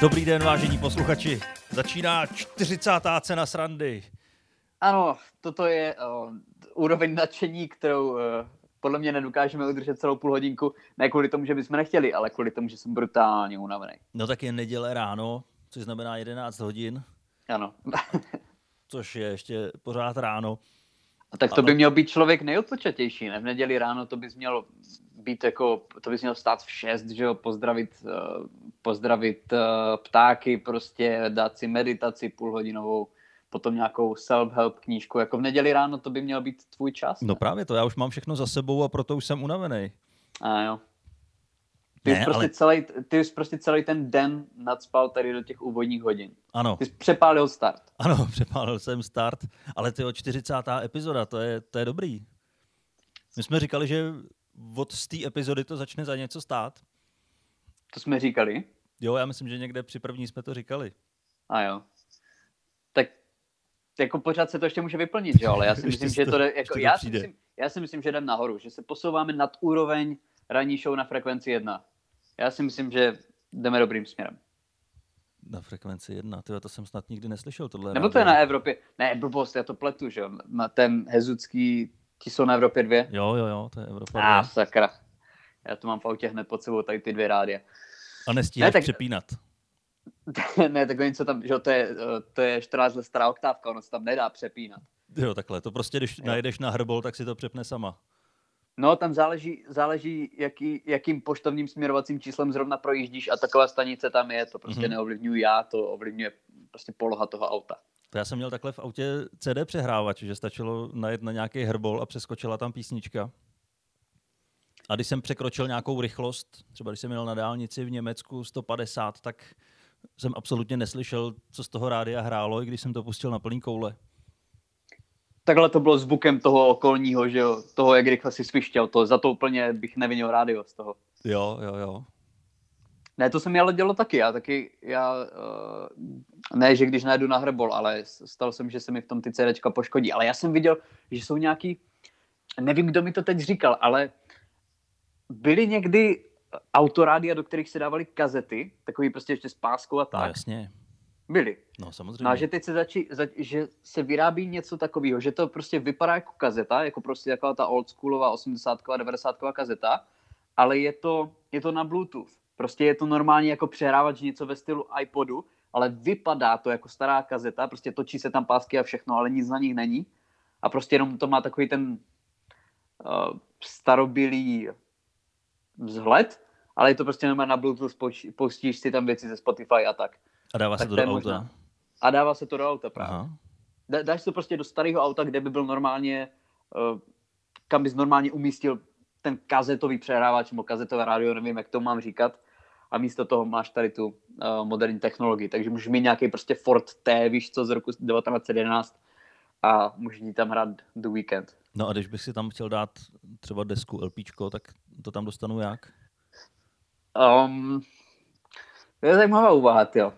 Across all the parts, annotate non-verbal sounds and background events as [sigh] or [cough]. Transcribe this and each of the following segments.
Dobrý den, vážení posluchači. Začíná 40. cena srandy. Ano, toto je uh, úroveň nadšení, kterou uh, podle mě nedokážeme udržet celou půl hodinku. Ne kvůli tomu, že bychom nechtěli, ale kvůli tomu, že jsem brutálně unavený. No tak je neděle ráno, což znamená 11 hodin, Ano. [laughs] což je ještě pořád ráno. A tak to by měl být člověk nejodpočatější, ne? V neděli ráno to bys měl být jako, to bys měl stát v 6, že jo, pozdravit, uh, pozdravit ptáky, prostě dát si meditaci půlhodinovou, potom nějakou self-help knížku. Jako v neděli ráno to by měl být tvůj čas. No právě to, já už mám všechno za sebou a proto už jsem unavený. A jo. Ty, Ne, jsi prostě ale- celý, ty jsi prostě celý ten den nadspal tady do těch úvodních hodin. Ano, Ty jsi přepálil start. ano, [laughs] přepálil jsem start, ale ty 40. epizoda, to je, to je dobrý. My jsme říkali, že od z té epizody to začne za něco stát. To jsme říkali. Jo, já myslím, že někde při první jsme to říkali. A jo. Jako pořád se to ještě může vyplnit, že jo? Ale já si [laughs] myslím, že to- jde, jako, já, si myslím, já si myslím, že jdem nahoru, že se posouváme nad úroveň ranní show na frekvenci 1. Já si myslím, že jdeme dobrým směrem. Na frekvenci jedna, tyjo, to jsem snad nikdy neslyšel tohle. Nebo to je na Evropě? Ne, blbost, já to pletu, že jo? Na ten hezucký, ti jsou na Evropě dvě? Jo, jo, jo, to je Evropa. A ah, dvě. sakra. Já to mám v autě hned pod sebou, tady ty dvě rádia. A nestíháš Ne, tak- přepínat. [laughs] ne, tak oni co tam, že jo, to je, eh, to je 14 let stará oktávka, ono se tam nedá přepínat. Jo, takhle. To prostě, když Jo. najedeš na hrbol, tak si to přepne sama. No, tam záleží, záleží jaký, jakým poštovním směrovacím číslem zrovna projíždíš a taková stanice tam je, to prostě Mhm. mm-hmm. neovlivňuji já, to ovlivňuje prostě poloha toho auta. To já jsem měl takhle v autě CD přehrávač, že stačilo najet na nějaký hrbol a přeskočila tam písnička. A když jsem překročil nějakou rychlost, třeba když jsem měl na dálnici v Německu 150, tak jsem absolutně neslyšel, co z toho rádia hrálo, i když jsem to pustil na plný koule. Takhle to bylo zvukem toho okolního, že jo, toho, jak rychle si svištěl, to za to úplně bych nevinil rádio z toho. Jo, jo, jo. Ne, to se mi ale dělo taky, já taky, já, uh, ne, že když najdu na hrbol, ale stalo jsem, že se mi v tom ty CDčka poškodí, ale já jsem viděl, že jsou nějaký, nevím, kdo mi to teď říkal, ale byly někdy autorádia, do kterých se dávaly kazety, takový prostě ještě s páskou a No, tak. jasně. Byly. No, No samozřejmě. a že teď se začí, za, že se vyrábí něco takového, že to prostě vypadá jako kazeta, jako prostě taková ta oldschoolová 80 90 kazeta, ale je to, je to na Bluetooth. Prostě je to normálně jako přehrávač něco ve stylu iPodu, ale vypadá to jako stará kazeta, prostě točí se tam pásky a všechno, ale nic na nich není. A prostě jenom to má takový ten uh, starobilý vzhled, ale je to prostě normálně na Bluetooth, pustíš si tam věci ze Spotify a tak. A dává se tak to to je do možná. auta. A dává se to do auta právě. Aha. Dá- dáš to prostě do starého auta, kde by byl normálně, uh, kam bys normálně umístil ten kazetový přehrávač nebo kazetové rádio, nevím, jak to mám říkat. A místo toho máš tady tu uh, moderní technologii. Takže můžeš mít nějaký prostě Ford T, víš co, z roku 1911 a můžeš jí tam hrát The Weekend. No a když bych si tam chtěl dát třeba desku LPčko, tak to tam dostanu jak? Um, to je zajímavá úvaha, jo.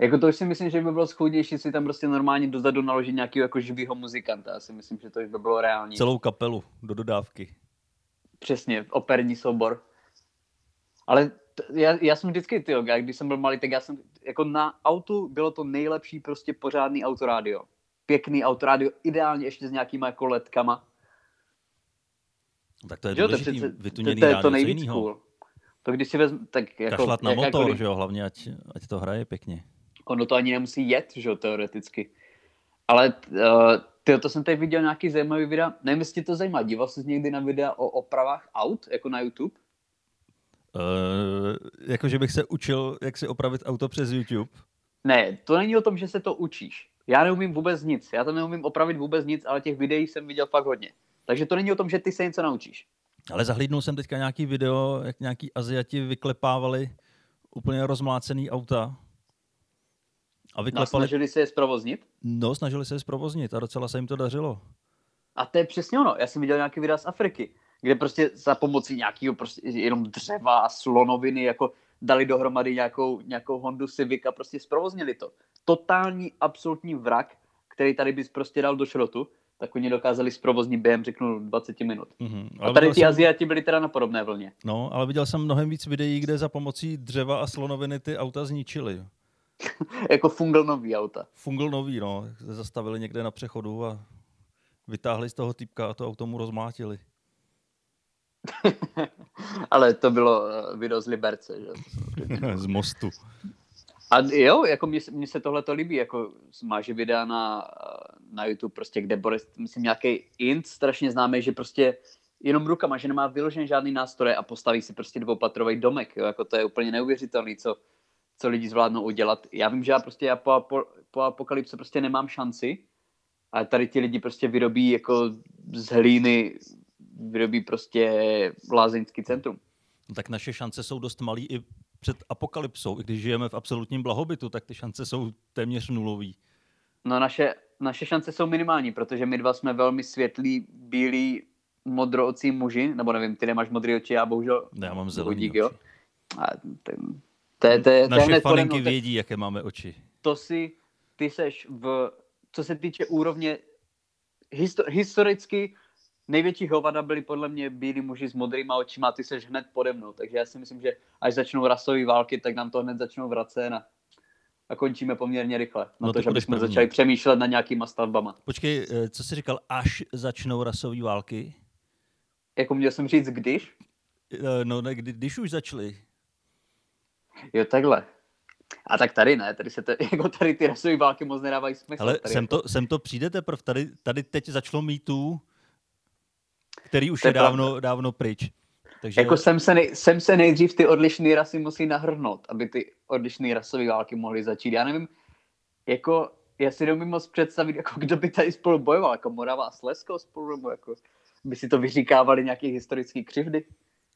Jako to už si myslím, že by bylo schůdnější si tam prostě normálně dozadu naložit nějakého jako živého muzikanta. Já si myslím, že to už by bylo reálně. Celou kapelu do dodávky. Přesně, operní soubor. Ale t- já, já jsem vždycky, já, když jsem byl malý, tak já jsem, jako na autu bylo to nejlepší prostě pořádný autorádio. Pěkný autorádio, ideálně ještě s nějakýma jako ledkama. Tak to je to, důležitý, to, vytuněný to je to rádio, co nejvíc cool. To když si vezm, tak jako... Kašlat na motor, jakákoliv- že jo, hlavně, ať, ať to hraje pěkně. Ono to ani nemusí jet, že jo, teoreticky. Ale uh, ty, to jsem tady viděl nějaký zajímavý videa, nevím, jestli to zajímá, díval jsi někdy na videa o opravách aut, jako na YouTube? Uh, jako, že bych se učil, jak si opravit auto přes YouTube. Ne, to není o tom, že se to učíš. Já neumím vůbec nic, já to neumím opravit vůbec nic, ale těch videí jsem viděl fakt hodně. Takže to není o tom, že ty se něco naučíš. Ale zahlídnul jsem teďka nějaký video, jak nějaký Aziati vyklepávali úplně rozmlácený auta. A No, vyklepali, snažili se je zprovoznit. no, snažili se je zprovoznit a docela se jim to dařilo. A to je přesně ono. Já jsem viděl nějaký videa z Afriky, kde prostě za pomocí nějakého prostě jenom dřeva a slonoviny jako dali dohromady nějakou, nějakou Hondu Civic a prostě zprovoznili to. Totální, absolutní vrak, který tady bys prostě dal do šrotu, tak oni dokázali zprovoznit během, řeknu, 20 minut. Mhm. A tady ty jsem- Aziati byli teda na podobné vlně. No, ale viděl jsem mnohem víc videí, kde za pomocí dřeva a slonoviny ty auta zničili. [laughs] jako fungl nový auta. Fungl nový, no. Zastavili někde na přechodu a vytáhli z toho typka a to auto mu rozmlátili. [laughs] Ale to bylo eh, video z Liberce, že? [laughs] z mostu. A jo, jako mně, se- mně se tohle to líbí, jako máš videa na, na YouTube, prostě, kde Boris, myslím, nějaký int strašně známý, že prostě jenom rukama, že nemá vyložen žádný nástroje a postaví si prostě dvoupatrový domek, jo, jako to je úplně neuvěřitelný, co, co lidi zvládnou udělat. Já vím, že já prostě já po, po, po apokalypse prostě nemám šanci, a tady ti lidi prostě vyrobí jako z hlíny, vyrobí prostě lázeňský centrum. No, tak naše šance jsou dost malý i před apokalypsou. I když žijeme v absolutním blahobytu, tak ty šance jsou téměř nulový. No naše, naše šance jsou minimální, protože my dva jsme velmi světlí, bílí, modroocí muži, nebo nevím, ty nemáš modré oči, já bohužel Ne, já mám zelený Budík, oči. jo. A ten, to, je, to, je, to je Naše faninky vědí, jaké máme oči. to si, ty seš v, co se týče úrovně, histo, historicky největší hovada byli podle mě bílí muži s modrýma očima ty seš hned pode mnou, takže já si myslím, že až začnou rasové války, tak nám to hned začnou vracet a, a končíme poměrně rychle. Na No, to, že bychom první. začali přemýšlet nad nějakýma stavbama. Počkej, eh, co jsi říkal, až začnou rasové války? Jako měl jsem říct, když? Eh, No, ne, kdy, když už začaly. Jo, takhle. A tak tady ne, tady se to, [laughs] jako tady ty rasové války moc nedávají smysl. Ale tady sem jako, to, sem to přijde teprve, tady, tady teď začalo mýtů, který už To je je pravda. dávno, dávno pryč. Takže jako sem se, nej, sem se nejdřív ty odlišné rasy musí nahrnout, aby ty odlišné rasové války mohly začít. Já nevím, jako, já si neumím moc představit, jako kdo by tady spolu bojoval, jako Morava a Slezsko spolu, nebo jako by si to vyříkávali nějaké historické křivdy.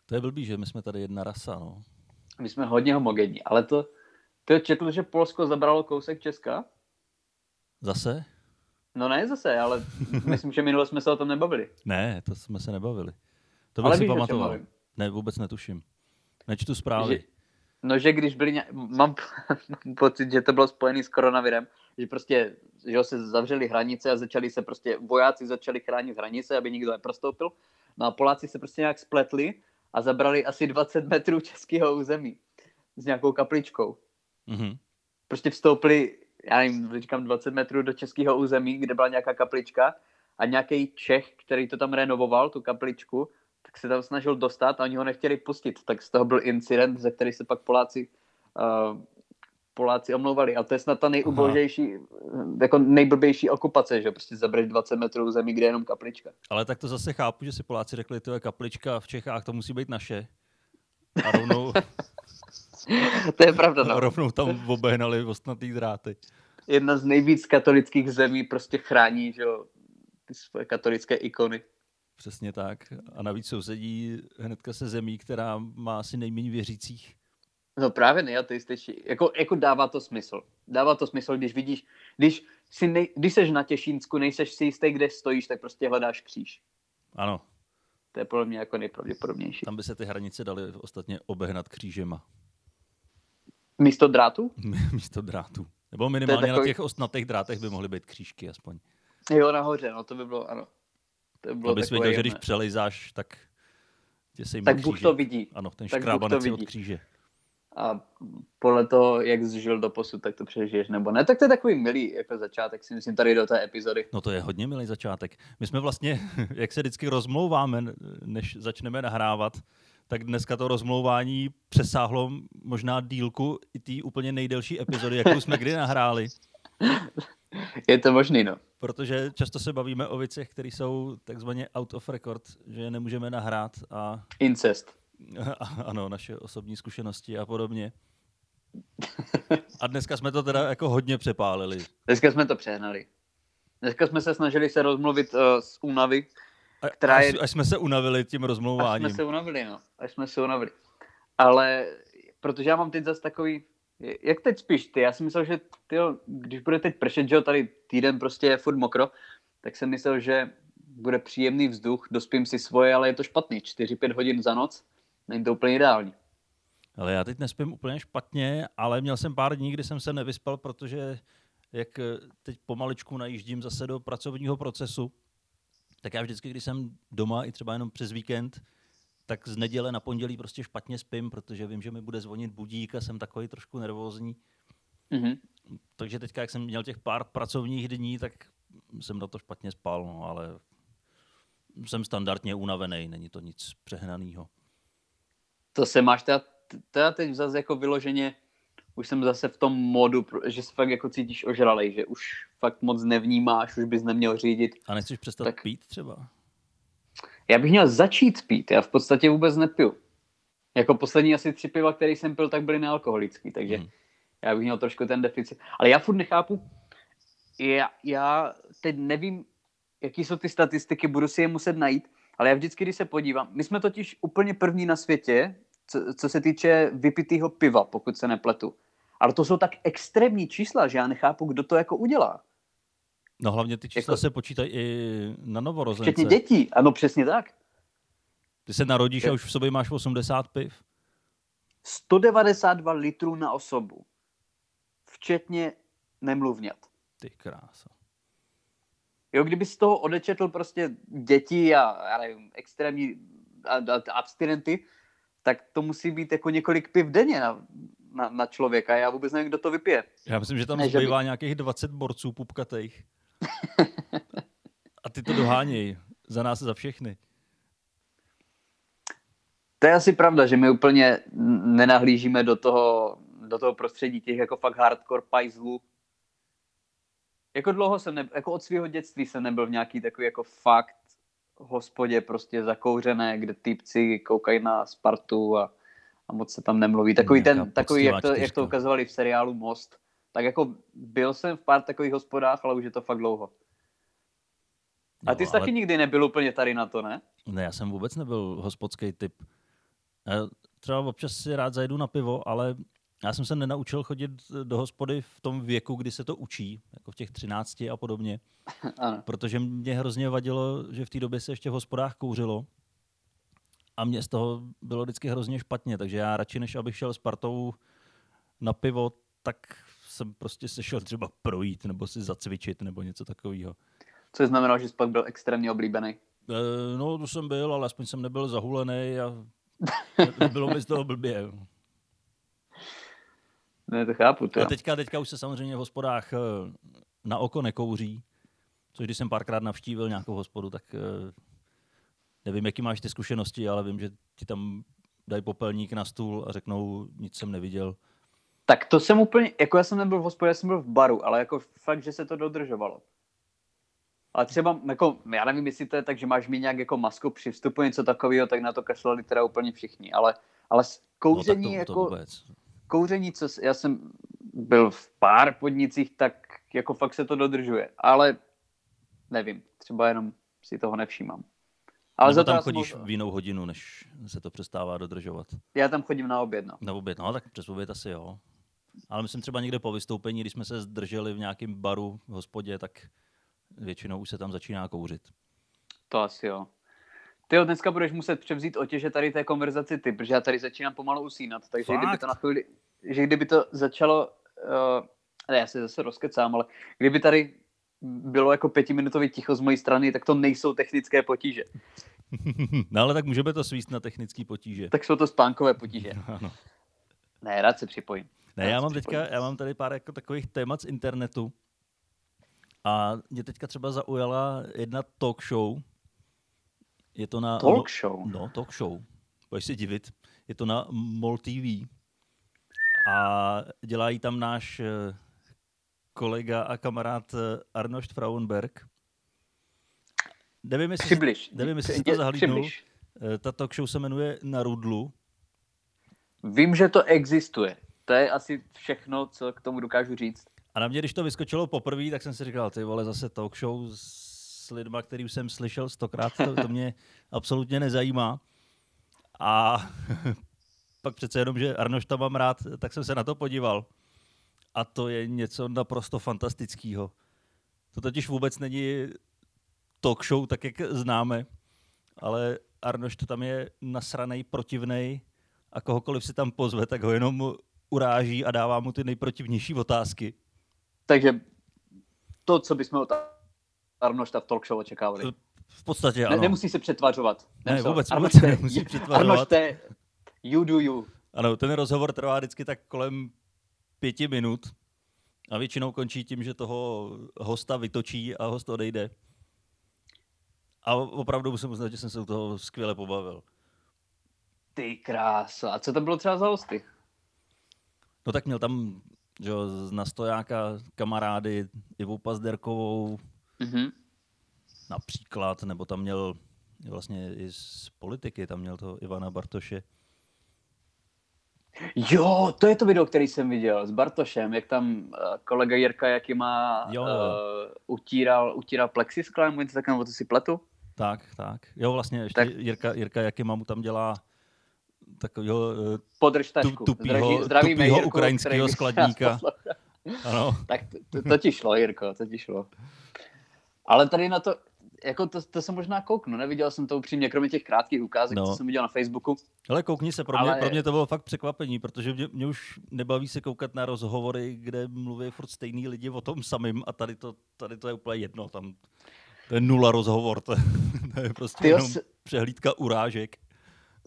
to je blbý, že my jsme tady jedna rasa, no. My jsme hodně homogenní, ale to, to četl, že Polsko zabralo kousek Česka? Zase? No ne zase, ale myslím, že minule jsme se o tom nebavili. Ne, to jsme se nebavili. To bych Ale si víš, pamatoval. Ne, vůbec netuším. Nečtu zprávy. Že, no, že když byli, mám, [laughs] mám pocit, že to bylo spojené s koronavirem, že prostě, že se zavřeli hranice a začali se prostě, vojáci začali chránit hranice, aby nikdo neprostoupil. No a Poláci se prostě nějak spletli a zabrali asi 20 metrů českého území s nějakou kapličkou. Mhm. Prostě vstoupili, já nevím, říkám 20 metrů do českého území, kde byla nějaká kaplička a nějaký Čech, který to tam renovoval, tu kapličku, tak se tam snažil dostat a oni ho nechtěli pustit. Tak z toho byl incident, ze který se pak Poláci, uh, Poláci omlouvali. A to je snad ta nejubožejší, jako nejblbější okupace, že prostě zabrať 20 metrů území, kde je jenom kaplička. Ale tak to zase chápu, že si Poláci řekli, to je kaplička v Čechách, to musí být naše. A rovnou, [laughs] to je pravda, no. rovnou tam obehnali ostnatý dráty. Jedna z nejvíc katolických zemí prostě chrání, že jo, ty svoje katolické ikony. Přesně tak. A navíc sousedí hnedka se zemí, která má asi nejméně věřících. No právě neateističtí. Jako, jako dává to smysl. Dává to smysl, když vidíš, když, si nej, když seš na Těšínsku, nejseš si jistý, kde stojíš, tak prostě hledáš kříž. Ano, To je podle mě jako nejpravděpodobnější. tam by se ty hranice daly ostatně obehnat křížema Místo drátu? [laughs] místo drátů. Nebo minimálně takový- na těch ostnatých drátech by mohly být křížky aspoň. Jo, nahoře, no to by bylo, ano. To by bylo Abys takové věděl, že když přelejzáš, tak tě sejme Tak Bůh to vidí. Ano, ten tak škrábanec je od kříže. A podle toho, jak jsi žil do posud, tak to přežiješ nebo ne. Tak to je takový milý jako začátek, si myslím, tady do té epizody. No to je hodně milý začátek. My jsme vlastně, [laughs] jak se vždycky rozmlouváme, než začneme nahrávat, tak dneska to rozmlouvání přesáhlo možná dílku i té úplně nejdelší epizody, jakou jsme kdy nahráli. [laughs] Je to možný, no. Protože často se bavíme o věcech, které jsou takzvaně out of record, že je nemůžeme nahrát a, Incest. [laughs] a ano, naše osobní zkušenosti a podobně. A dneska jsme to teda jako hodně přepálili. Dneska jsme to přehnali. Dneska jsme se snažili se rozmluvit uh, z únavy, A, Která až, je- až jsme se unavili tím Až rozmlouváním. jsme se unavili, no. Až jsme se unavili. Ale protože já mám teď zase takový, Jak teď spíš ty? Já jsem myslel, že ty, když bude teď pršet, že jo, tady týden prostě je furt mokro, tak jsem myslel, že bude příjemný vzduch, dospím si svoje, ale je to špatný. 4-5 hodin za noc, není to úplně ideální. Ale já teď nespím úplně špatně, ale měl jsem pár dní, kdy jsem se nevyspal, protože jak eh, teď pomaličku najíždím zase do pracovního procesu, tak já vždycky, když jsem doma i třeba jenom přes víkend, tak z neděle na pondělí prostě špatně spím, protože vím, že mi bude zvonit budík a jsem takový trošku nervózní. Mm-hmm. Takže teďka, jak jsem měl těch pár pracovních dní, tak jsem na to špatně spal, no, ale jsem standardně unavený, není to nic přehnaného. To se máš teda, teda teď zase jako vyloženě, už jsem zase v tom modu, že se fakt jako cítíš ožralej, že už fakt moc nevnímáš, už bys neměl řídit. A nechceš přestat tak... pít třeba? Já bych měl začít pít, já v podstatě vůbec nepiju. Jako poslední asi tři piva, které jsem pil, tak byly nealkoholický, takže hmm. já bych měl trošku ten deficit. Ale já furt nechápu, já, já teď nevím, jaký jsou ty statistiky, budu si je muset najít, ale já vždycky, když se podívám, my jsme totiž úplně první na světě, co, co se týče vypitého piva, pokud se nepletu. Ale to jsou tak extrémní čísla, že já nechápu, kdo to jako udělá. No hlavně ty čísla jako... se počítají i na novorozence. Včetně dětí, ano, přesně tak. Ty se narodíš a už v sobě máš 80 piv. 192 litrů na osobu. Včetně nemluvňat. Ty krása. Jo, kdyby z toho odečetl prostě děti a já nevím, extrémní abstinenty, tak to musí být jako několik piv denně na, na, na člověka. Já vůbec nevím, kdo to vypije. Já myslím, že tam ne, zbývá by... nějakých 20 borců pupkatejch. A ty to dohánějí. Za nás, za všechny. To je asi pravda, že my úplně nenahlížíme do toho, do toho prostředí těch jako fakt hardcore pajzlů, jako dlouho jsem, ne, jako od svého dětství jsem nebyl v nějaký takový jako fakt hospodě prostě zakouřené, kde typci koukají na Spartu a, a moc se tam nemluví. Takový ten, takový, jak to, jak to ukazovali v seriálu Most. Tak jako byl jsem v pár takových hospodách, ale už je to fakt dlouho. A ty jsi ale... taky nikdy nebyl úplně tady na to, ne? Ne, já jsem vůbec nebyl hospodský typ. Já třeba občas si rád zajdu na pivo, ale já jsem se nenaučil chodit do hospody v tom věku, kdy se to učí, jako v těch třinácti a podobně. [laughs] Ano. Protože mě hrozně vadilo, že v té době se ještě v hospodách kouřilo. A mě z toho bylo vždycky hrozně špatně, takže já radši, než abych šel s partou na pivo, tak jsem prostě se šel třeba projít nebo si zacvičit nebo něco takového. Co znamenalo, že jsi pak byl extrémně oblíbený? E, no, to jsem byl, ale aspoň jsem nebyl zahulený a bylo mi z toho blbě. Ne, to chápu. To. A teďka, teďka už se samozřejmě v hospodách eh, na oko nekouří, což když jsem párkrát navštívil nějakou hospodu, tak eh, nevím, jaký máš ty zkušenosti, ale vím, že ti tam dají popelník na stůl a řeknou, nic jsem neviděl. Tak to jsem úplně, jako já jsem nebyl v hospodě, já jsem byl v baru, ale jako fakt, že se to dodržovalo. Ale třeba, jako, já nevím, jestli to je tak, že máš mít nějak jako masku při vstupu, něco takového, tak na to kašlali teda úplně všichni, ale, ale kouření no, to, to jako... Vůbec kouření, co já jsem byl v pár podnicích, tak jako fakt se to dodržuje. Ale nevím, třeba jenom si toho nevšímám. Ale za tam chodíš mohl... v jinou hodinu, než se to přestává dodržovat. Já tam chodím na oběd, no. Na oběd, no, tak přes oběd asi jo. Ale myslím třeba někde po vystoupení, když jsme se zdrželi v nějakém baru, v hospodě, tak většinou už se tam začíná kouřit. To asi jo. Ty jo, dneska budeš muset převzít otěže tady té konverzaci ty, protože já tady začínám pomalu usínat, takže Fakt? kdyby to na chvíli, že kdyby to začalo, uh, ne, já se zase rozkecám, ale kdyby tady bylo jako pětiminutový ticho z mojí strany, tak to nejsou technické potíže. [laughs] no ale tak můžeme to svíst na technické potíže. Tak jsou to spánkové potíže. [laughs] ano. Ne, rád se připojím. Ne, já mám, teďka, já mám tady pár jako takových témat z internetu. A mě teďka třeba zaujala jedna talk show, je to na... Talk show? No, talk show. Budeš se divit. Je to na MOL TV. A dělají tam náš eh, kolega a kamarád eh, Arnošt Frauenberg. Nevím, jestli, přibliž. nevím, jestli jsi to zahlídnul. Eh, ta talk show se jmenuje Na Rudlu. Vím, že to existuje. To je asi všechno, co k tomu dokážu říct. A na mě, když to vyskočilo poprvé, tak jsem si říkal, ty vole, zase talk show s lidma, který už jsem slyšel stokrát, to, to mě [laughs] absolutně nezajímá. A [laughs] pak přece jenom, že Arnoš tam mám rád, tak jsem se na to podíval. A to je něco naprosto fantastického. To totiž vůbec není talk show, tak jak známe, ale Arnoš to tam je nasranej, protivnej a kohokoliv si tam pozve, tak ho jenom uráží a dává mu ty nejprotivnější otázky. Takže to, co bychom od Arnošta v talk show očekávali. V podstatě ano. Ne, nemusí se přetvařovat. Ne, vůbec, vůbec se nemusí přetvařovat. Arnoš, you do you. Ano, ten rozhovor trvá vždycky tak kolem pěti minut a většinou končí tím, že toho hosta vytočí a host odejde. A opravdu musím uznat, že jsem se u toho skvěle pobavil. Ty krása. A co to bylo třeba za hosty? No tak měl tam že, z nastojáka kamarády Ivu Pazderkovou mm-hmm. například, nebo tam měl vlastně i z politiky, tam měl to Ivana Bartoše. Jo, to je to video, který jsem viděl s Bartošem, jak tam uh, kolega Jirka, jaký má jo. Uh, utíral, utíral plexisklem, něco takového, to si pletu? Tak, tak. Jo, vlastně ještě tak. Jirka, Jirka jaký mu tam dělá takového uh, Podrž tu, tupýho, zdraví, tupýho ukrajinského [laughs] skladníka. [laughs] Ano. Tak to, to, ti šlo, Jirko, to ti šlo. Ale tady na to, jako to, to jsem možná kouknu, neviděl jsem to upřímně, kromě těch krátkých ukázek, no. co jsem viděl na Facebooku. Ale koukni se, pro mě, Ale... pro mě to bylo fakt překvapení, protože mě, mě už nebaví se koukat na rozhovory, kde mluví furt stejný lidi o tom samým a tady to, tady to je úplně jedno, tam to je nula rozhovor, to, [laughs] to je prostě Tyjo, jenom přehlídka urážek.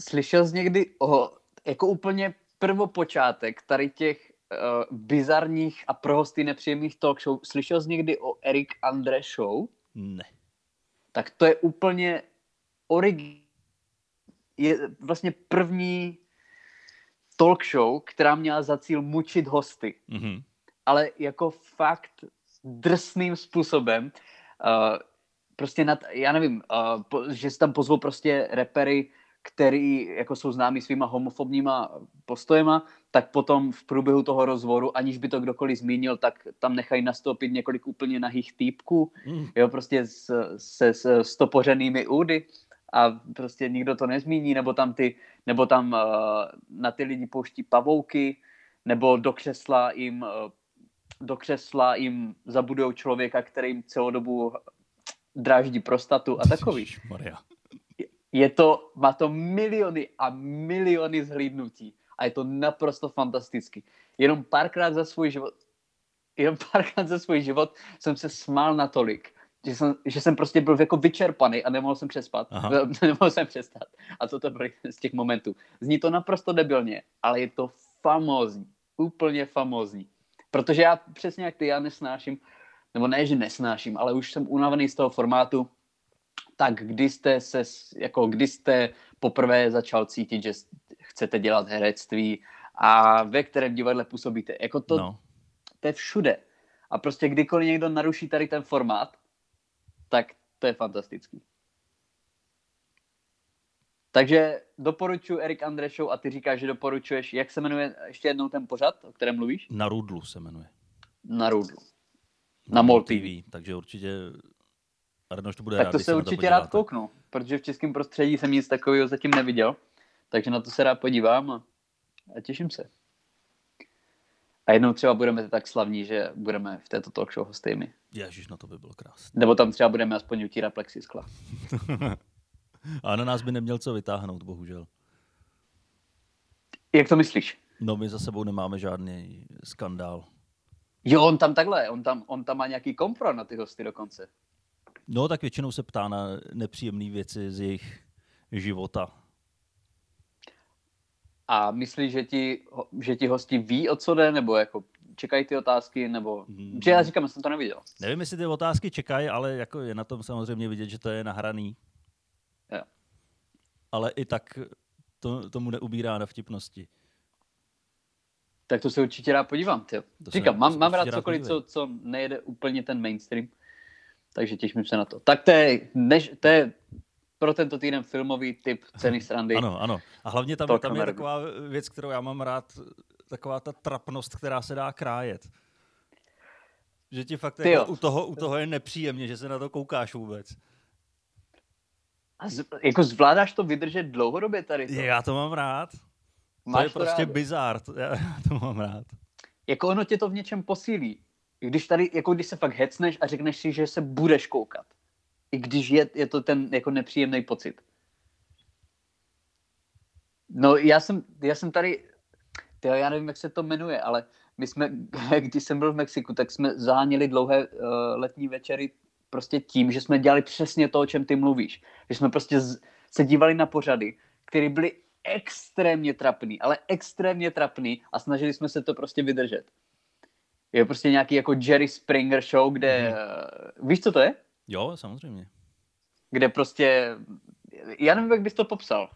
Slyšel jsi někdy o, jako úplně prvopočátek tady těch uh, bizarních a pro hosty nepříjemných talk show, slyšel jsi někdy o Eric Andre show? Ne tak to je úplně origi... je vlastně první talk show, která měla za cíl mučit hosty. Mm-hmm. Ale jako fakt drsným způsobem. Uh, prostě nad, já nevím, uh, po, že se tam pozvou prostě repery, který jako jsou známí svýma homofobníma postojema, tak potom v průběhu toho rozvoru, aniž by to kdokoliv zmínil, tak tam nechají nastoupit několik úplně nahých týpků, mm. jo, prostě s, se s stopořenými údy a prostě nikdo to nezmíní, nebo tam ty, nebo tam uh, na ty lidi pouští pavouky, nebo do křesla jim uh, do křesla jim zabudou člověka, který jim celou dobu dráždí prostatu a takový. Maria je to, má to miliony a miliony zhlídnutí a je to naprosto fantastický. Jenom párkrát za svůj život, jenom párkrát za svůj život jsem se smál natolik, že jsem, že jsem prostě byl jako vyčerpaný a nemohl jsem přespat. [laughs] nemohl jsem přestat. A co to bylo z těch momentů? Zní to naprosto debilně, ale je to famózní. Úplně famózní. Protože já přesně jak ty, já nesnáším, nebo ne, že nesnáším, ale už jsem unavený z toho formátu, tak kdy jste se, jako kdy jste poprvé začal cítit, že chcete dělat herectví a ve kterém divadle působíte. Jako to, no. to je všude. A prostě kdykoliv někdo naruší tady ten formát, tak to je fantastický. Takže doporučuji Erik Andrešou a ty říkáš, že doporučuješ, jak se jmenuje ještě jednou ten pořad, o kterém mluvíš? Na Rudlu se jmenuje. Na Rudlu. Na, na MOL TV. TV. Takže určitě Arnoš to bude tak rád, to se určitě rád kouknu, protože v českém prostředí jsem nic takového zatím neviděl, takže na to se rád podívám a, a těším se. A jednou třeba budeme tak slavní, že budeme v této talk show hosty my. Ježiš, no to by bylo krásné. Nebo tam třeba budeme aspoň utírat plexiskla. [laughs] a na nás by neměl co vytáhnout, bohužel. Jak to myslíš? No my za sebou nemáme žádný skandál. Jo, on tam takhle, on tam, on tam má nějaký kompro na ty hosty dokonce. No, tak většinou se ptá na nepříjemné věci z jejich života. A myslíš, že ti, že ti hosti ví, o co jde, nebo jako čekají ty otázky, nebo... Hmm. Že já říkám, jsem to neviděl. Nevím, jestli ty otázky čekají, ale jako je na tom samozřejmě vidět, že to je nahraný. Jo. Ale i tak to, tomu neubírá na vtipnosti. Tak to se určitě rád podívám. Tě. Říkám, mám, mám rád cokoliv, co, co nejede úplně ten mainstream. Takže těším se na to. Tak to je, než, to je pro tento týden filmový typ ceny srandy. Ano, ano. A hlavně tam, tam je taková věc, kterou já mám rád, taková ta trapnost, která se dá krájet. Že ti fakt jako u, toho, u toho je nepříjemně, že se na to koukáš vůbec. A z, jako zvládáš to vydržet dlouhodobě tady? To? Já to mám rád. to je Máš prostě rádo. bizár, to, [laughs] já to mám rád. Jako ono tě to v něčem posílí. Když tady, jako když se fakt hecneš a řekneš si, že se budeš koukat. I když je, je to ten jako nepříjemný pocit. No já jsem, já jsem tady, tyjo, já nevím, jak se to jmenuje, ale my jsme, [laughs] když jsem byl v Mexiku, tak jsme zaháněli dlouhé uh, letní večery prostě tím, že jsme dělali přesně to, o čem ty mluvíš. Že jsme prostě z, se dívali na pořady, které byly extrémně trapný, ale extrémně trapný a snažili jsme se to prostě vydržet. Je prostě nějaký jako Jerry Springer show, kde, mm. víš, co to je? Jo, samozřejmě. Kde prostě, já nevím, jak bys to popsal.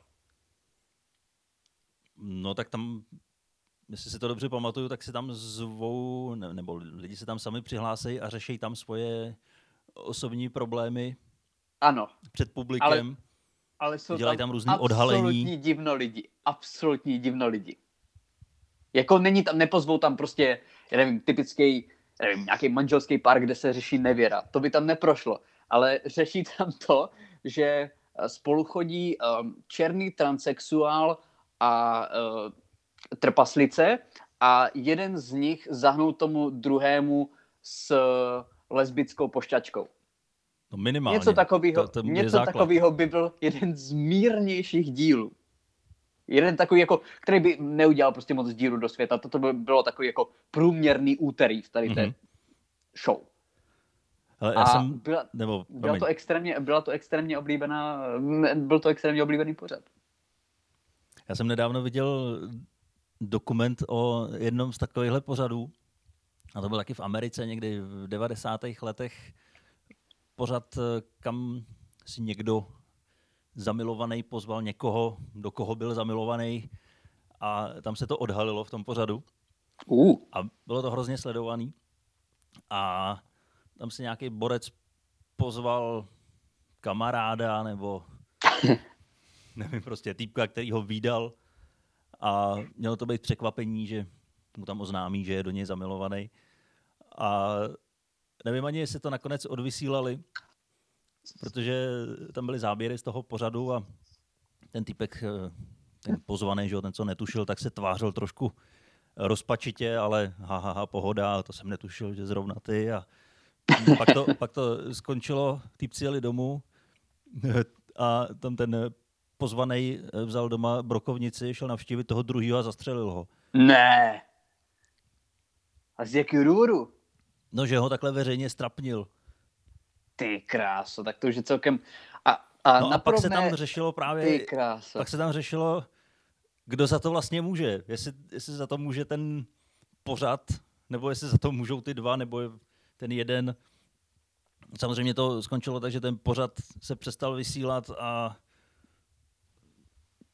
No tak tam, jestli si to dobře pamatuju, tak si tam zvou, ne, nebo lidi se tam sami přihlásejí a řeší tam svoje osobní problémy Ano, před publikem. Ale- ale jsou Dělají tam různý absolutní odhalení. divno lidi. Absolutní divno lidi. Jako není tam, nepozvou tam prostě, já nevím, typický, já nevím, nějaký manželský pár, kde se řeší nevěra. To by tam neprošlo. Ale řeší tam to, že eh, spolu chodí um, černý transexuál a uh, trpaslice a jeden z nich zahnul tomu druhému s eh, lesbickou pošťačkou. No minimálně. Něco takového, To, to je něco takového by byl jeden z mírnějších dílů. Jeden takový, jako, který by neudělal prostě moc díru do světa. Toto by bylo takový jako průměrný úterý v tady té Mhm. show. Ale já A jsem, byla, nebo, byla, promiň, to extrémně, byla to extrémně oblíbená, byl to extrémně oblíbený pořad. já jsem nedávno viděl dokument o jednom z takovýchhle pořadů, a to byl taky v Americe někdy v 90. letech, pořad, eh, kam si někdo zamilovaný pozval někoho, do koho byl zamilovaný a tam se to odhalilo v tom pořadu. Uh. A bylo to hrozně sledovaný. A tam si nějaký borec pozval kamaráda nebo [laughs] nevím, prostě týpka, který ho výdal a mělo to být překvapení, že mu tam oznámí, že je do něj zamilovaný. A nevím ani, jestli to nakonec odvysílali, protože tam byly záběry z toho pořadu a ten týpek, eh, ten pozvaný, že jo, ten, co netušil, tak se tvářil trošku rozpačitě, ale ha, ha, ha, pohoda, to jsem netušil, že zrovna ty. A pak to, pak to skončilo, týpci jeli domů a tam ten pozvaný vzal doma brokovnici, šel navštívit toho druhého a zastřelil ho. Ne. A z jakého důvodu? No, že ho takhle veřejně strapnil. Ty kráso, tak to už je celkem... A, a, No a pak se tam řešilo Ty právě, kráso. pak se tam řešilo, kdo za to vlastně může. Jestli, jestli za to může ten pořad, nebo jestli za to můžou ty dva, nebo ten jeden. Samozřejmě to skončilo tak, že ten pořad se přestal vysílat a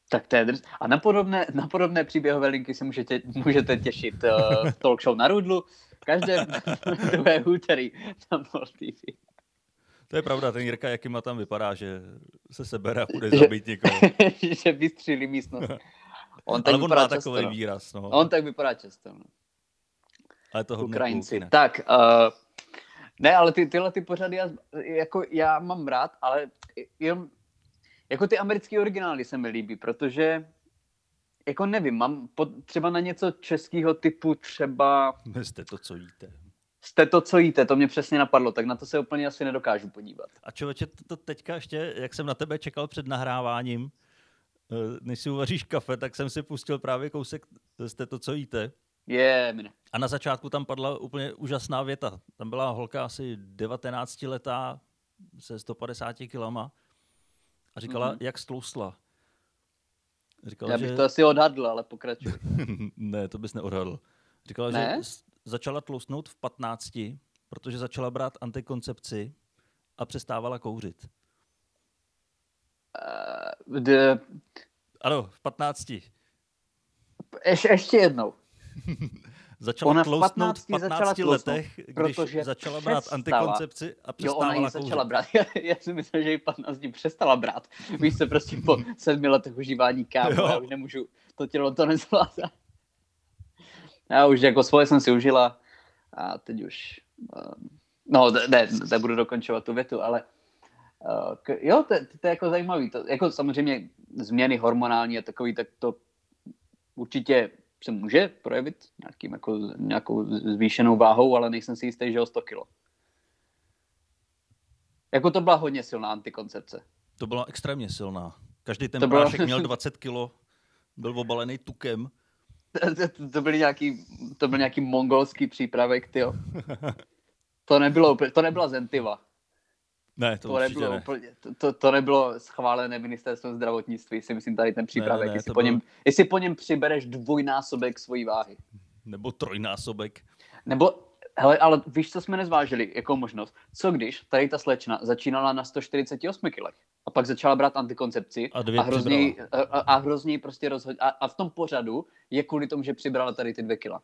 Tak to je drz. A na podobné, na podobné příběhové linky se můžete, můžete těšit uh, v talk show na Rudlu. Každé [laughs] druhé úterý na MOL TV. To je pravda, ten Jirka Jakima tam vypadá, že se sebere a půjde [laughs] Že- zabít někoho. [laughs] že vystřílí místnost. On tak Ale on má často, takový no. výraz. No. On tak vypadá často. No. Ale to Ukrajinci. jinak. Tak, uh, ne, ale ty, tyhle ty pořady, já, jako, já mám rád, ale jenom, jako ty americké originály se mi líbí, protože jako nevím, mám pod, třeba na něco českého typu třeba Jste to, co jíte. Jste to, co jíte, to mě přesně napadlo, tak na to se úplně asi nedokážu podívat. A člověče, to, to teďka ještě, jak jsem na tebe čekal před nahráváním, eh, než si uvaříš kafe, tak jsem si pustil právě kousek jste to, co jíte. Je, mine. A na začátku tam padla úplně úžasná věta. Tam byla holka asi 19 letá se 150 kilama a říkala, Mhm. mm-hmm. jak stloustla. Říkala, Já bych že... to asi odhadl, ale pokračuj. [laughs] ne, to bys neodhadl. Říkala, Ne? že začala tloustnout v 15, protože začala brát antikoncepci a přestávala kouřit. Uh, d- Ano, v 15. ješ, ještě jednou. [laughs] Začala Ona v tloustnout v 15 začala 15 tloustnout, letech, když protože začala brát přestala- antikoncepci a Jo, ona přestávala ji kouřit. začala brát. [laughs] Já, já si myslel, že ji 15 dní přestala brát. Víš se prostě po [laughs] sedmi letech užívání kávu, Jo. já už nemůžu, to tělo to nezvládá. Já už jako svoje jsem si užila a teď už, um, no ne, nebudu dokončovat tu větu, ale k, jo, to, to, je jako zajímavý. To, jako samozřejmě změny hormonální a takový, tak to určitě se může projevit nějakým jako, nějakou zvýšenou váhou, ale nejsem si jistý, že o 100 kilo. Jako to byla hodně silná antikoncepce. To byla extrémně silná. Každý ten To bylo- prášek měl 20 kilo, byl obalený tukem. [laughs] to, byly nějaký, to byl nějaký mongolský přípravek, tyjo. To nebylo, úplně- to nebyla Zentiva. Ne, to, To, nebylo, ne. úplně, to, to, nebylo schválené ministerstvem zdravotnictví, si myslím tady ten přípravek. ne, jestli, to po bylo- něm, jestli po něm přibereš dvojnásobek svojí váhy. Nebo trojnásobek. Nebo, hele, ale víš, co jsme nezvážili jako možnost? Co když tady ta slečna začínala na 148 kilech a pak začala brát antikoncepci A a hrozně, a, a, hrozně prostě rozhodně, a, a v tom pořadu je kvůli tomu, že přibrala tady ty dvě kila.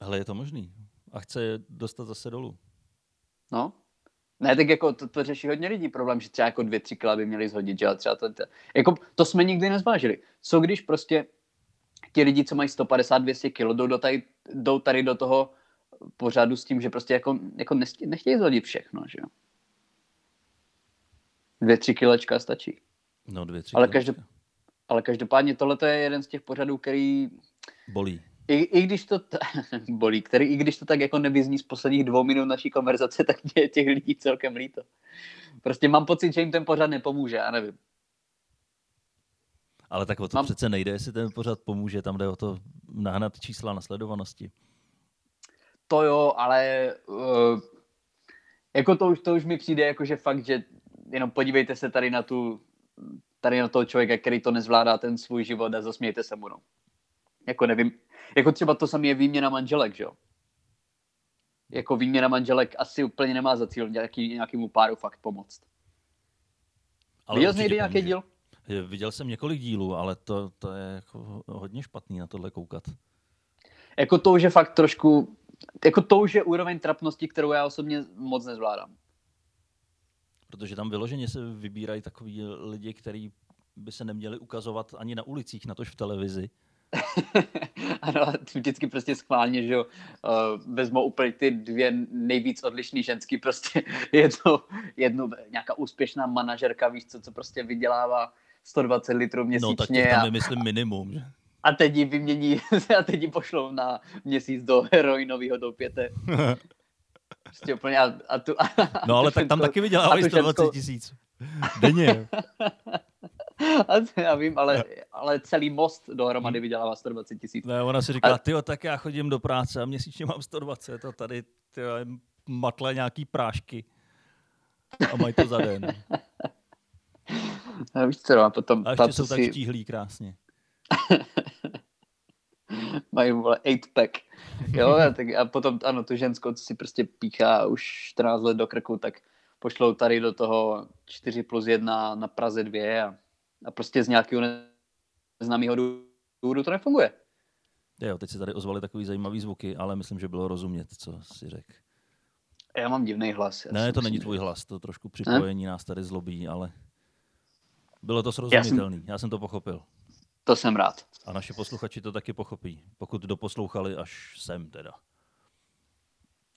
Hele, je to možný. A chce je dostat zase dolů. No. Ne, tak jako to, to řeší hodně lidí problém, že třeba jako dvě, tři kila by měli zhodit, že třeba to, to, jako to jsme nikdy nezvážili. Co když prostě ti lidi, co mají 150-200 kilo, jdou, do tady, jdou tady do toho pořadu s tím, že prostě jako, jako nechtějí zhodit všechno, že jo. Dvě, tři kilečka stačí. No, dvě, tři Ale každop- Ale každopádně tohle je jeden z těch pořadů, který Bolí. i, i když to t- [laughs] bolí, který i když to tak jako nevyzní z posledních dvou minut naší konverzace, tak mě je těch lidí celkem líto. Prostě mám pocit, že jim ten pořad nepomůže, já nevím. Ale tak o to Mám- přece nejde, jestli ten pořad pomůže. Tam jde o to nahnat čísla na sledovanosti. To jo, ale uh, jako to už, to už mi přijde jako, že fakt, že jenom podívejte se tady na tu, tady na toho člověka, který to nezvládá ten svůj život a zasmějte se mu, no. Jako nevím, jako třeba to samé je výměna manželek, že jo. Jako výměna manželek asi úplně nemá za cíl nějaký, nějakému páru fakt pomoct. Ale Viděl jsi někdy nějaký díl? Viděl jsem několik dílů, ale to, to je jako hodně špatný na tohle koukat. Jako to už je fakt trošku, jako to už je úroveň trapnosti, kterou já osobně moc nezvládám. Protože tam vyloženě se vybírají takový lidi, kteří by se neměli ukazovat ani na ulicích, natož v televizi. [laughs] ano, vždycky prostě schválně, že jo, uh, vezmou úplně ty dvě nejvíc odlišný ženský, prostě [laughs] jednu, jednu nějaká úspěšná manažerka, víš co, co prostě vydělává 120 litrů měsíčně No tak těch tam a, je, myslím, minimum. Že? a teď ji vymění, [laughs] a teď ji pošlou na měsíc do heroinového doupěte. Prostě úplně a, a tu, a, No ale tu tak tam taky [laughs] vydělávají a tu 120 ženskou- tisíc. Denně. [laughs] A to já vím, ale, ale celý most dohromady vydělává 120 tisíc. Ne, ona si říká, Ale- tyjo, tak já chodím do práce a měsíčně mám 120 a tady tyjo, matle nějaký prášky. A mají to za den. [laughs] A víš co, no, a potom A ještě jsou tak si štíhlí krásně. Mají vole 8 pack. Jo, a, tak, a potom ano, tu ženskou, co si prostě píchá už 14 let do krku, tak pošlou tady do toho 4 plus 1 na Praze 2 a, a prostě z nějakého neznámého důvodu to nefunguje. Jo, teď se tady ozvaly takový zajímavý zvuky, ale myslím, že bylo rozumět, co si řekl. Já mám divný hlas. Já Ne, to není tvůj hlas, to trošku připojení nás tady zlobí, ale bylo to jsem- srozumitelný, já jsem to pochopil. To jsem rád. A naši posluchači to taky pochopí, pokud doposlouchali až sem teda.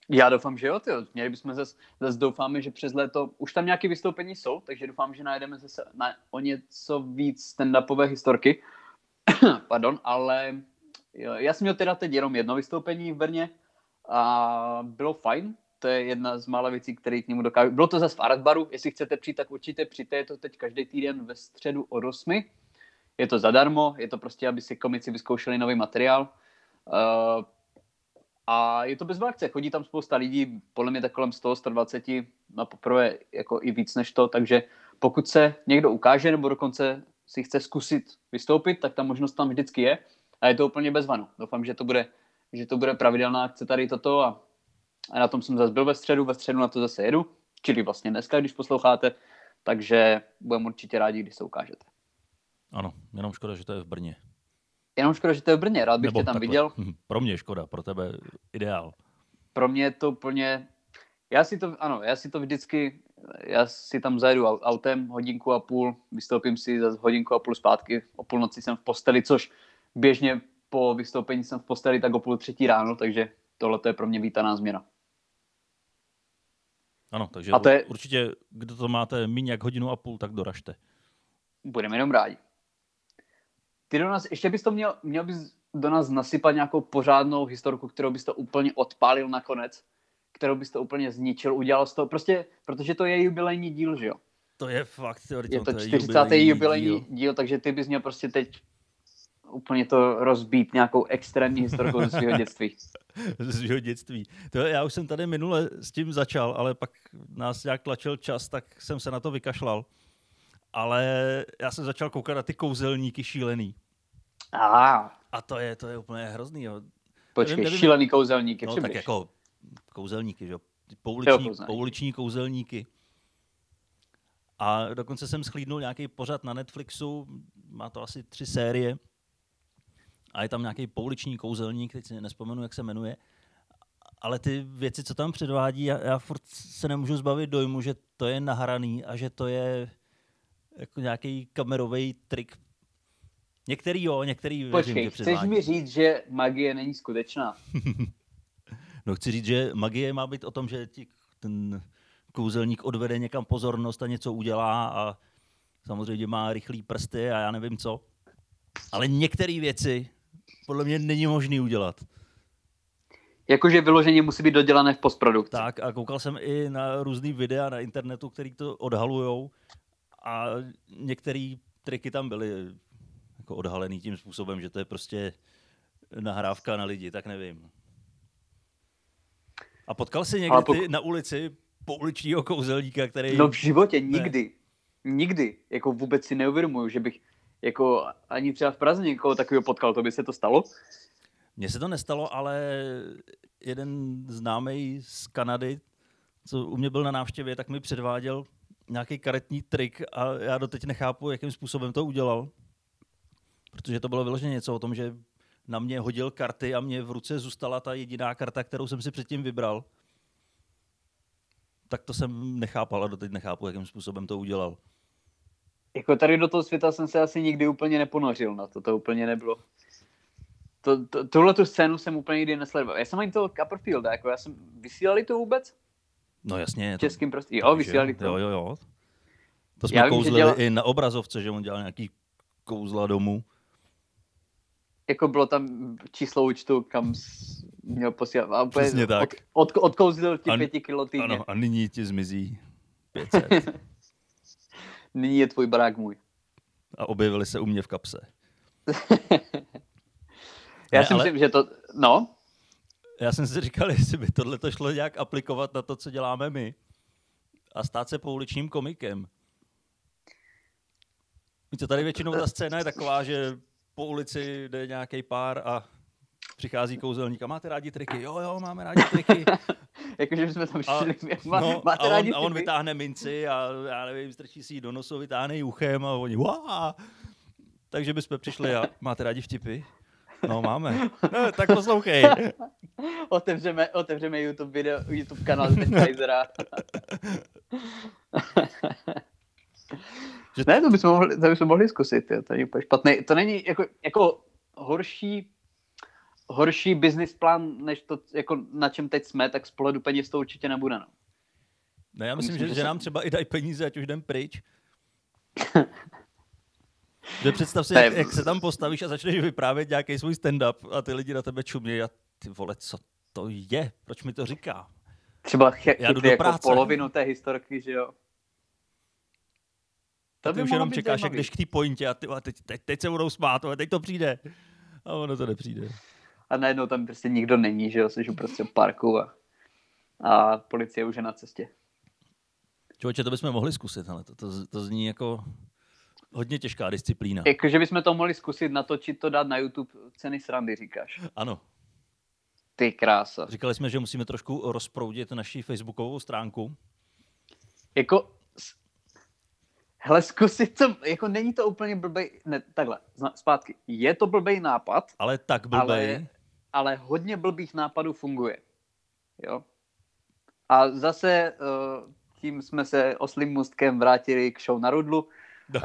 Já doufám, že jo, tyjo. Měli bychom zase, zase doufáme, že přes léto, už tam nějaké vystoupení jsou, takže doufám, že najdeme zase na, o něco víc stand-upové historky. [clears throat] Pardon, ale jo, já jsem měl teda teď jenom jedno vystoupení v Brně a bylo fajn. To je jedna z mála věcí, které k němu dokážu. Bylo to zase v Art Baru, jestli chcete přijít, tak určitě přijďte, je to teď každý týden ve středu od 8. Je to zadarmo, je to prostě, aby si komici vyzkoušeli nový materiál. Uh, a je to bez akce, chodí tam spousta lidí, podle mě tak kolem 100, 120, na poprvé jako i víc než to, takže pokud se někdo ukáže nebo dokonce si chce zkusit vystoupit, tak ta možnost tam vždycky je a je to úplně bez vanu. Doufám, že to bude, že to bude pravidelná akce tady toto a, a na tom jsem zase byl ve středu, ve středu na to zase jedu, čili vlastně dneska, když posloucháte, takže budeme určitě rádi, když se ukážete. Ano, jenom škoda, že to je v Brně. Jenom škoda, že to je v Brně, rád bych tě tam takhle. viděl. Hm, Pro mě škoda, pro tebe ideál. pro mě je to úplně, já si to, ano, já si to vždycky, já si tam zajedu au- autem hodinku a půl, vystoupím si za hodinku a půl zpátky, o půlnoci jsem v posteli, což běžně po vystoupení jsem v posteli tak o půl třetí ráno, takže tohle je pro mě vítaná změna. Ano, takže A to je- určitě, kdo to máte méně jak hodinu a půl, tak doražte. Budeme jenom rádi. Ty do nás, ještě bys to měl, měl bys do nás nasypat nějakou pořádnou historku, kterou byste úplně odpálil nakonec, kterou byste úplně zničil, udělal z toho, prostě, protože to je jubilejní díl, že jo? To je fakt, je to 40. jubilejní díl. díl, takže ty bys měl prostě teď úplně to rozbít nějakou extrémní historkou ze svého dětství. [laughs] ze svého dětství. To já už jsem tady minule s tím začal, ale pak nás nějak tlačil čas, tak jsem se na to vykašlal. Ale já jsem začal koukat na ty kouzelníky šílený. Ah. A to je, to je úplně hrozný. Jo. Počkej, nevím, nevím, šílený kouzelníky. No, tak jako kouzelníky, že? Pouliční, pouliční kouzelníky. A dokonce jsem schlídnul nějaký pořad na Netflixu, má to asi tři série, a je tam nějaký pouliční kouzelník, teď si nespomenu, jak se jmenuje, ale ty věci, co tam předvádí, já, já furt se nemůžu zbavit dojmu, že to je nahraný a že to je jako nějaký kamerový trik. Některý jo, některý Počkej, věřím, že chceš mi říct, že magie není skutečná? [laughs] no chci říct, že magie má být o tom, že ti ten kouzelník odvede někam pozornost a něco udělá a samozřejmě má rychlý prsty a já nevím co. Ale některé věci podle mě není možný udělat. Jakože vyloženě musí být dodělané v postprodukci. Tak a koukal jsem i na různý videa na internetu, který to odhalujou a některé triky tam byly jako odhalený tím způsobem, že to je prostě nahrávka na lidi, tak nevím. A potkal jsi někdy pok... ty na ulici pouličního kouzelníka, který... No v životě nikdy. Ne. Nikdy. Jako vůbec si neuvědomuju, že bych jako ani třeba v Praze někoho takového potkal, to by se to stalo? Mně se to nestalo, ale jeden známý z Kanady, co u mě byl na návštěvě, tak mi předváděl nějaký karetní trik a já doteď nechápu, jakým způsobem to udělal. Protože to bylo vyloženě něco o tom, že na mě hodil karty a mě v ruce zůstala ta jediná karta, kterou jsem si předtím vybral. Tak to jsem nechápal a doteď nechápu, jakým způsobem to udělal jako tady do toho světa jsem se asi nikdy úplně neponořil na to, to úplně nebylo. To, to, tuhle tu scénu jsem úplně nikdy nesledoval. Já jsem ani toho Copperfielda, jako já jsem, vysílali to vůbec? No jasně. To, Českým prostě, jo, vysílali to. Jo, jo, jo. To jsme já kouzlili dělal... i na obrazovce, že on dělal nějaký kouzla domů. Jako bylo tam číslo účtu, kam měl posílat. A Přesně tak. Od, od, odkouzlil ti pěti kilo týdně. Ano, a nyní ti zmizí 500. [laughs] nyní je tvůj barák můj. A objevili se u mě v kapse. [laughs] Já ne, si ale... myslím, že to, no. Já jsem si říkal, [laughs] jestli by tohle to šlo nějak aplikovat na to, co děláme my. A stát se pouličním komikem. Víte, tady většinou ta scéna je taková, že po ulici jde nějaký pár a přichází kouzelník a máte rádi triky? Jo, jo, máme rádi triky. [laughs] Jakože jsme tam šli. A, no, máte a, on, a on vytáhne minci a já nevím, strčí si ji do nosu, vytáhne ji uchem a oni Wá! Takže bychom přišli a máte rádi vtipy? No, máme. No, tak poslouchej. [laughs] otevřeme, otevřeme YouTube video, YouTube kanál Sennheisera. [laughs] že... Ne, to bychom mohli, to bychom mohli zkusit, jo. to není úplně špatné. To není jako, jako horší horší business plán, než to, jako na čem teď jsme, tak z pohledu peněz to určitě nebude. No. No já myslím, myslím že, že, nám třeba i dají peníze, ať už jdem pryč. [laughs] že představ si, jak, jak, se tam postavíš a začneš vyprávět nějaký svůj stand-up a ty lidi na tebe čumějí a ty vole, co to je? Proč mi to říká? Třeba chy- já jdu do jako práce. polovinu té historky, že jo? To ty už jenom čekáš, jak jdeš k té pointě a ty, a teď, teď, teď se budou smát, a teď to přijde. A ono to nepřijde a najednou tam prostě nikdo není, že jo, jsi prostě v parku a, a policie už je na cestě. Člověče, to bychom mohli zkusit, ale to, to, to zní jako hodně těžká disciplína. Jakože bychom to mohli zkusit natočit to, dát na YouTube ceny srandy, říkáš. Ano. Ty krása. Říkali jsme, že musíme trošku rozproudit naši facebookovou stránku. Jako, hele, zkusit to, jako není to úplně blbej, ne, takhle, zpátky. Je to blbej nápad. Ale tak blbej. Ale ale hodně blbých nápadů funguje. Jo? A zase uh, tím jsme se oslým mustkem vrátili k show na Rudlu. No.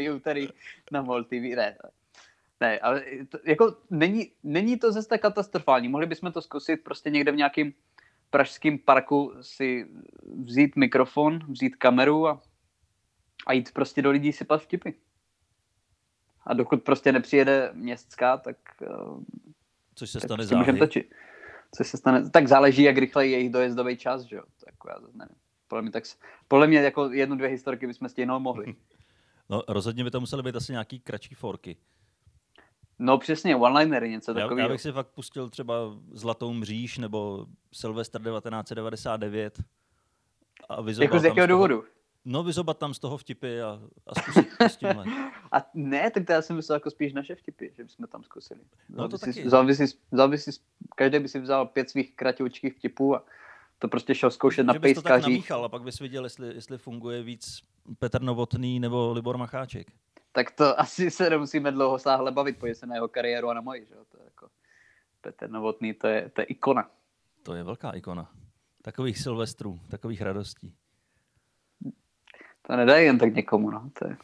Uh, [laughs] [laughs] úterý na MOL TV. Ne, ne ale to, jako není, není to zase tak katastrofální. Mohli bychom to zkusit prostě někde v nějakém pražském parku si vzít mikrofon, vzít kameru a, a jít prostě do lidí sypat vtipy. A dokud prostě nepřijede městská, tak, eh, Což se tak stane záhy. točit. Co se stane? Tak záleží, jak rychle je jejich dojezdový čas, že jo? Tak já zase nevím. Podle mě, tak, podle mě jako jednu, dvě historky bychom stihnout mohli. [laughs] No, rozhodně by to musely být asi nějaký kratší forky. No přesně, one-linery, něco Já, já takového. bych si fakt pustil třeba Zlatou mříž nebo Silvestr 1999 a Jako z jakého toho, důvodu? No, vyzobat tam z toho vtipy a, a zkusit s tímhle. [laughs] A ne, tak to já jsem myslel jako spíš naše vtipy, že bychom tam zkusili. No to Vzal by si- taky. Vzal by si, vzal by si, každý by si vzal pět svých kratoučkých vtipů a to prostě šel zkoušet na že bys to tak namíchal a pak bys viděl, jestli, jestli funguje víc Petr Novotný nebo Libor Macháček. Tak to [laughs] asi se nemusíme dlouho sáhle bavit, pojď se na jeho kariéru a na moji, že? To je jako Petr Novotný, to je, to je ikona. To je velká ikona. Takových silvestrů, takových radostí. To nedají jen tak někomu, no. To je...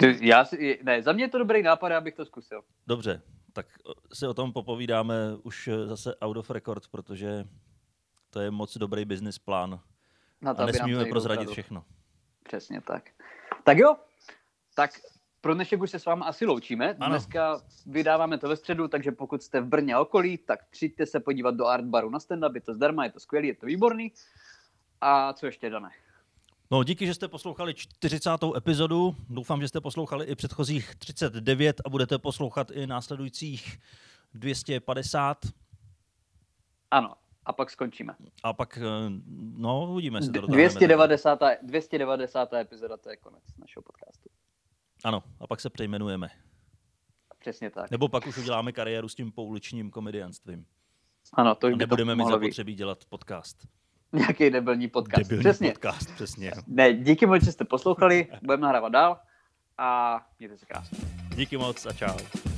[laughs] Já si, ne, za mě je to dobrý nápad, já bych to zkusil. Dobře, tak si o tom popovídáme už eh, zase out of record, protože to je moc dobrý business plán Na to, a nesmíme prozradit ukradl. všechno. Přesně tak. Tak jo, tak pro dnešek už se s vámi asi loučíme. Ano. Dneska vydáváme to ve středu, takže pokud jste v Brně okolí, tak přijďte se podívat do Art Baru na stand-up, je to zdarma, je to skvělý, je to výborný. A co ještě, Dané? No, díky, že jste poslouchali 40. epizodu. Doufám, že jste poslouchali i předchozích 39 a budete poslouchat i následujících 250. Ano, a pak skončíme. A pak, eh, no, uvidíme, jestli to dotáhneme. 290. 290. epizoda, to je konec našeho podcastu. Ano, a pak se přejmenujeme. Přesně tak. Nebo pak už uděláme kariéru s tím pouličním komedianstvím. Ano, to A už by nebudeme to mít zapotřebí dělat podcast. [laughs] Nějaký debilní podcast. Debilní Přesně. podcast, přesně. Ne, díky moc, že jste poslouchali, [laughs] budeme nahrávat dál a mějte se krásně. Díky moc a čau.